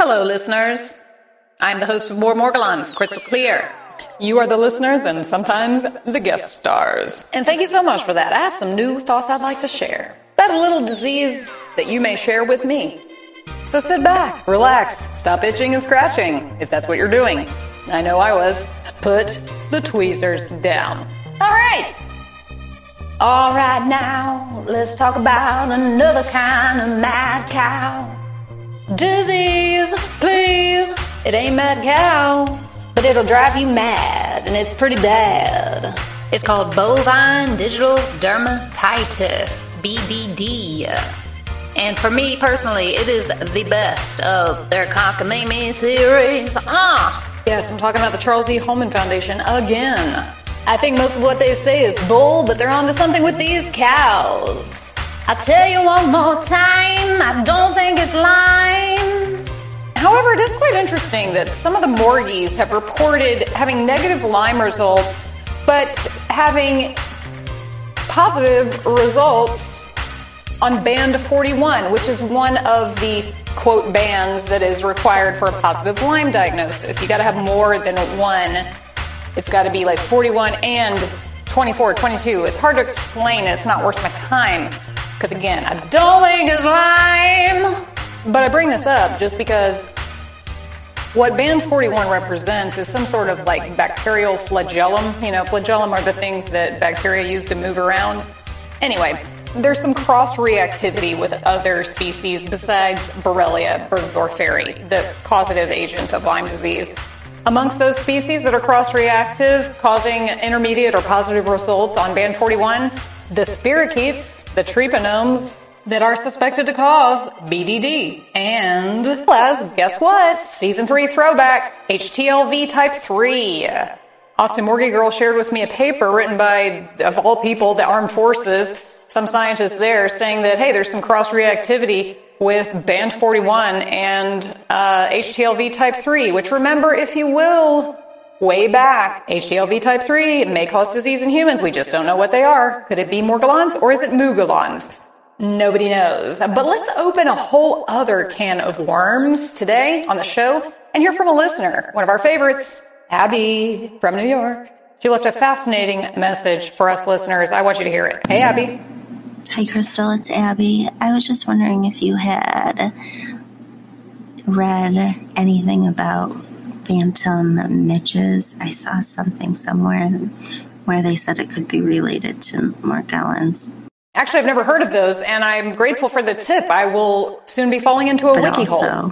Hello, listeners. I'm the host of More Morgellons, Crystal Clear. You are the listeners and sometimes the guest stars. And thank you so much for that. I have some new thoughts I'd like to share about a little disease that you may share with me. So sit back, relax, stop itching and scratching, if that's what you're doing. I know I was. Put the tweezers down. All right. All right, now let's talk about another kind of mad cow. Disease. It ain't mad cow, but it'll drive you mad, and it's pretty bad. It's called bovine digital dermatitis, BDD. And for me personally, it is the best of their cockamamie theories. Ah, yes, I'm talking about the Charles E. Holman Foundation again. I think most of what they say is bull, but they're onto something with these cows. I'll tell you one more time, I don't think it's Lyme. It is quite interesting that some of the Morgies have reported having negative Lyme results, but having positive results on band 41, which is one of the quote bands that is required for a positive Lyme diagnosis. You got to have more than one. It's got to be like 41 and 24, 22. It's hard to explain. It's not worth my time. Because again, I don't think it's Lyme. But I bring this up just because what band 41 represents is some sort of like bacterial flagellum. You know, flagellum are the things that bacteria use to move around. Anyway, there's some cross reactivity with other species besides Borrelia burgdorferi, the causative agent of Lyme disease. Amongst those species that are cross reactive, causing intermediate or positive results on band 41, the spirochetes, the treponemes, that are suspected to cause BDD. And, as guess what? Season 3 throwback, HTLV type 3. Austin Morgie Girl shared with me a paper written by, of all people, the armed forces, some scientists there saying that, hey, there's some cross reactivity with band 41 and uh, HTLV type 3, which remember, if you will, way back, HTLV type 3 may cause disease in humans. We just don't know what they are. Could it be Morgellons or is it Mugellons? Nobody knows. But let's open a whole other can of worms today on the show and hear from a listener, one of our favorites, Abby from New York. She left a fascinating message for us listeners. I want you to hear it. Hey, Abby. Hi, Crystal. It's Abby. I was just wondering if you had read anything about phantom midges. I saw something somewhere where they said it could be related to Morgellons. Actually, I've never heard of those, and I'm grateful for the tip. I will soon be falling into a but wiki also, hole.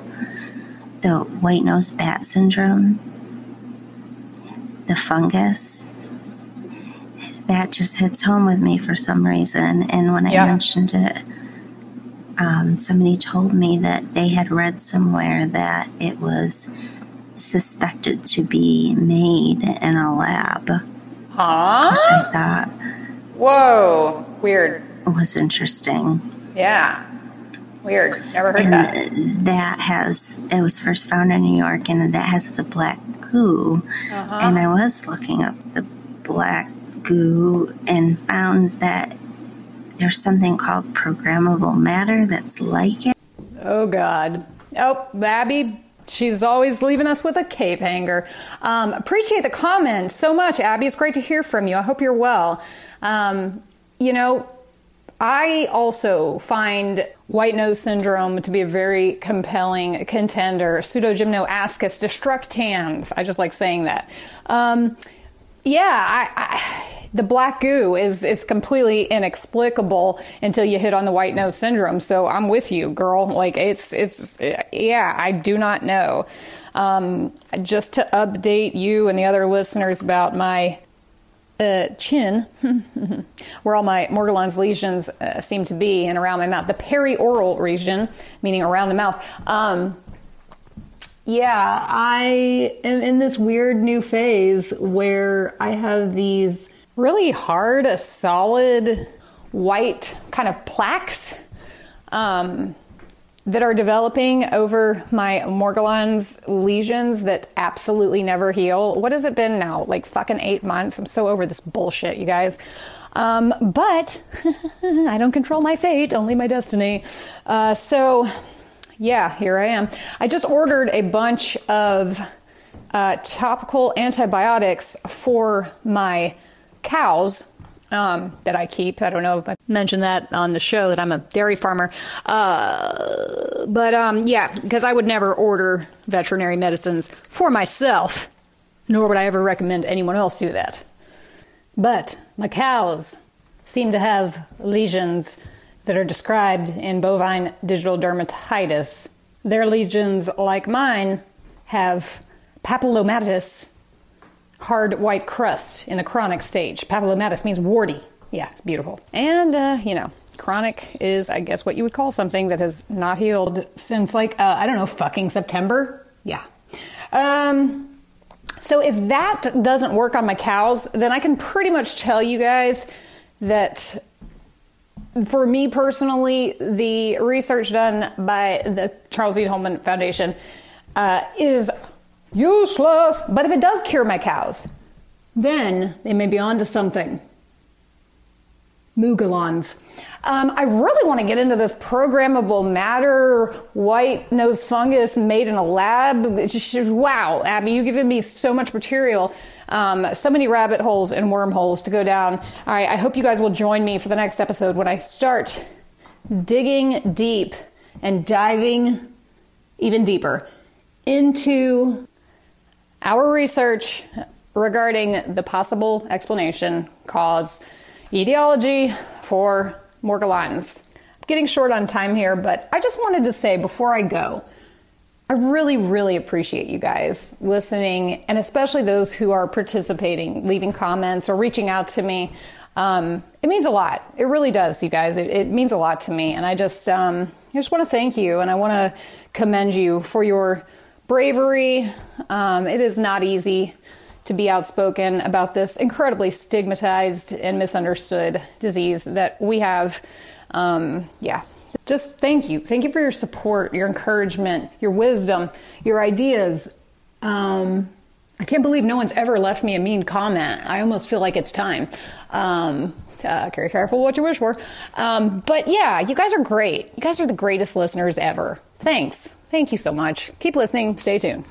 The white nosed bat syndrome, the fungus, that just hits home with me for some reason. And when I Yeah. mentioned it, um, somebody told me that they had read somewhere that it was suspected to be made in a lab, which Huh? I thought Whoa. Weird. Was interesting. Yeah. Weird. Never heard that. That has, it was first found in New York, and that has the black goo. Uh-huh. And I was looking up the black goo and found that there's something called programmable matter that's like it. Oh, God. Oh, Abby, she's always leaving us with a cave hanger. Um, appreciate the comment so much, Abby. It's great to hear from you. I hope you're well. Um, you know, I also find white nose syndrome to be a very compelling contender. Pseudogymnoascus destructans. I just like saying that. Um, yeah, I, I, the black goo is is completely inexplicable until you hit on the white nose syndrome. So I'm with you, girl. Like it's it's yeah, I do not know. Um, just to update you and the other listeners about my uh, chin, where all my Morgellons lesions uh, seem to be, and around my mouth, the perioral region, meaning around the mouth. Um, yeah, I am in this weird new phase where I have these really hard, solid white kind of plaques. Um, that are developing over my Morgellons lesions that absolutely never heal. What has it been now? Like fucking eight months? I'm so over this bullshit, you guys. Um, but I don't control my fate, only my destiny. Uh, so, yeah, here I am. I just ordered a bunch of uh, topical antibiotics for my cows um, that I keep. I don't know if I mentioned that on the show that I'm a dairy farmer. Uh, but um, yeah, because I would never order veterinary medicines for myself, nor would I ever recommend anyone else do that. But my cows seem to have lesions that are described in bovine digital dermatitis. Their lesions, like mine, have papillomatous hard white crust in the chronic stage. Papillomatous means warty. Yeah, it's beautiful. And, uh, you know, chronic is, I guess, what you would call something that has not healed since, like, uh, I don't know, fucking September? Yeah. Um, so if that doesn't work on my cows, then I can pretty much tell you guys that for me personally, the research done by the Charles E. Holman Foundation uh, is useless. But if it does cure my cows, then they may be onto something. Morgellons. Um, I really want to get into this programmable matter, white nose fungus made in a lab. Just, wow, Abby, you've given me so much material, um, so many rabbit holes and wormholes to go down. All right, I hope you guys will join me for the next episode when I start digging deep and diving even deeper into our research regarding the possible explanation, cause, etiology for Morgellons. Getting short on time here, but I just wanted to say before I go, I really, really appreciate you guys listening, and especially those who are participating, leaving comments, or reaching out to me. Um, it means a lot. It really does, you guys. It, it means a lot to me, and I just, um, I just want to thank you, and I want to commend you for your bravery. Um, it is not easy to be outspoken about this incredibly stigmatized and misunderstood disease that we have. Um, yeah, just thank you. Thank you for your support, your encouragement, your wisdom, your ideas. Um, I can't believe no one's ever left me a mean comment. I almost feel like it's time. Um, uh, carry careful what you wish for. Um, but yeah, you guys are great. You guys are the greatest listeners ever. Thanks. Thank you so much. Keep listening. Stay tuned.